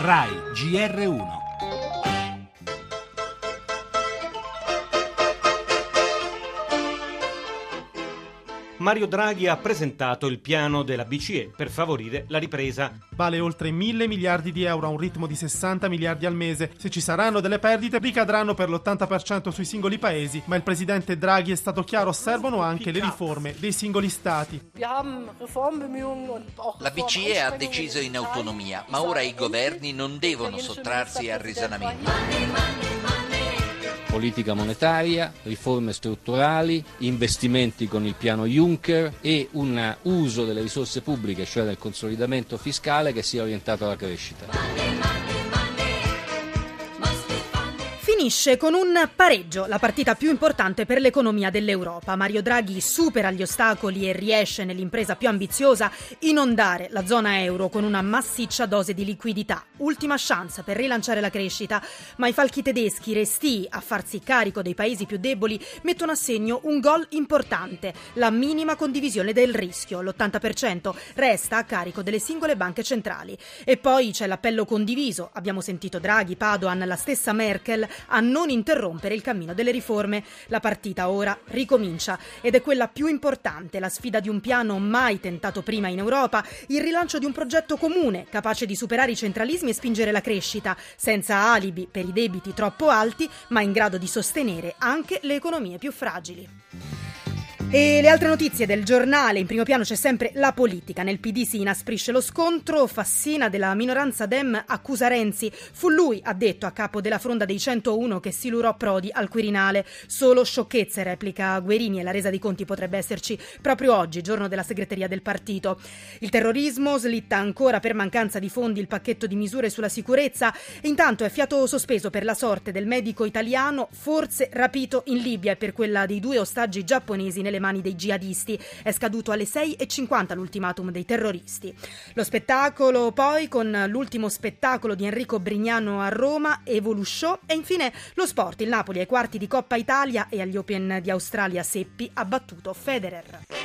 RAI GR1. Mario Draghi ha presentato il piano della BCE per favorire la ripresa. Vale oltre mille miliardi di euro a un ritmo di 60 miliardi al mese. Se ci saranno delle perdite, ricadranno per l'80% sui singoli paesi, ma il presidente Draghi è stato chiaro, servono anche le riforme dei singoli stati. La BCE ha deciso in autonomia, ma ora i governi non devono sottrarsi al risanamento politica monetaria, riforme strutturali, investimenti con il piano Juncker e un uso delle risorse pubbliche, cioè del consolidamento fiscale che sia orientato alla crescita. Finisce con un pareggio, la partita più importante per l'economia dell'Europa. Mario Draghi supera gli ostacoli e riesce nell'impresa più ambiziosa inondare la zona euro con una massiccia dose di liquidità. Ultima chance per rilanciare la crescita, ma i falchi tedeschi resti a farsi carico dei paesi più deboli mettono a segno un gol importante, la minima condivisione del rischio. L'80% resta a carico delle singole banche centrali. E poi c'è l'appello condiviso. Abbiamo sentito Draghi, Padoan, la stessa Merkel a non interrompere il cammino delle riforme. La partita ora ricomincia ed è quella più importante, la sfida di un piano mai tentato prima in Europa, il rilancio di un progetto comune capace di superare i centralismi e spingere la crescita, senza alibi per i debiti troppo alti, ma in grado di sostenere anche le economie più fragili. E le altre notizie del giornale, in primo piano c'è sempre la politica. Nel PD si inasprisce lo scontro, Fassina della minoranza Dem accusa Renzi. Fu lui, ha detto, a capo della fronda dei 101 che silurò Prodi al Quirinale. Solo sciocchezze, replica Guerini e la resa dei conti potrebbe esserci proprio oggi, giorno della segreteria del partito. Il terrorismo slitta ancora per mancanza di fondi il pacchetto di misure sulla sicurezza. Intanto è fiato sospeso per la sorte del medico italiano, forse rapito in Libia e per quella dei due ostaggi giapponesi nelle mani dei jihadisti. È scaduto alle 6.50 l'ultimatum dei terroristi. Lo spettacolo poi con l'ultimo spettacolo di Enrico Brignano a Roma, Evolushow e infine lo sport, il Napoli ai quarti di Coppa Italia e agli Open di Australia Seppi ha battuto Federer.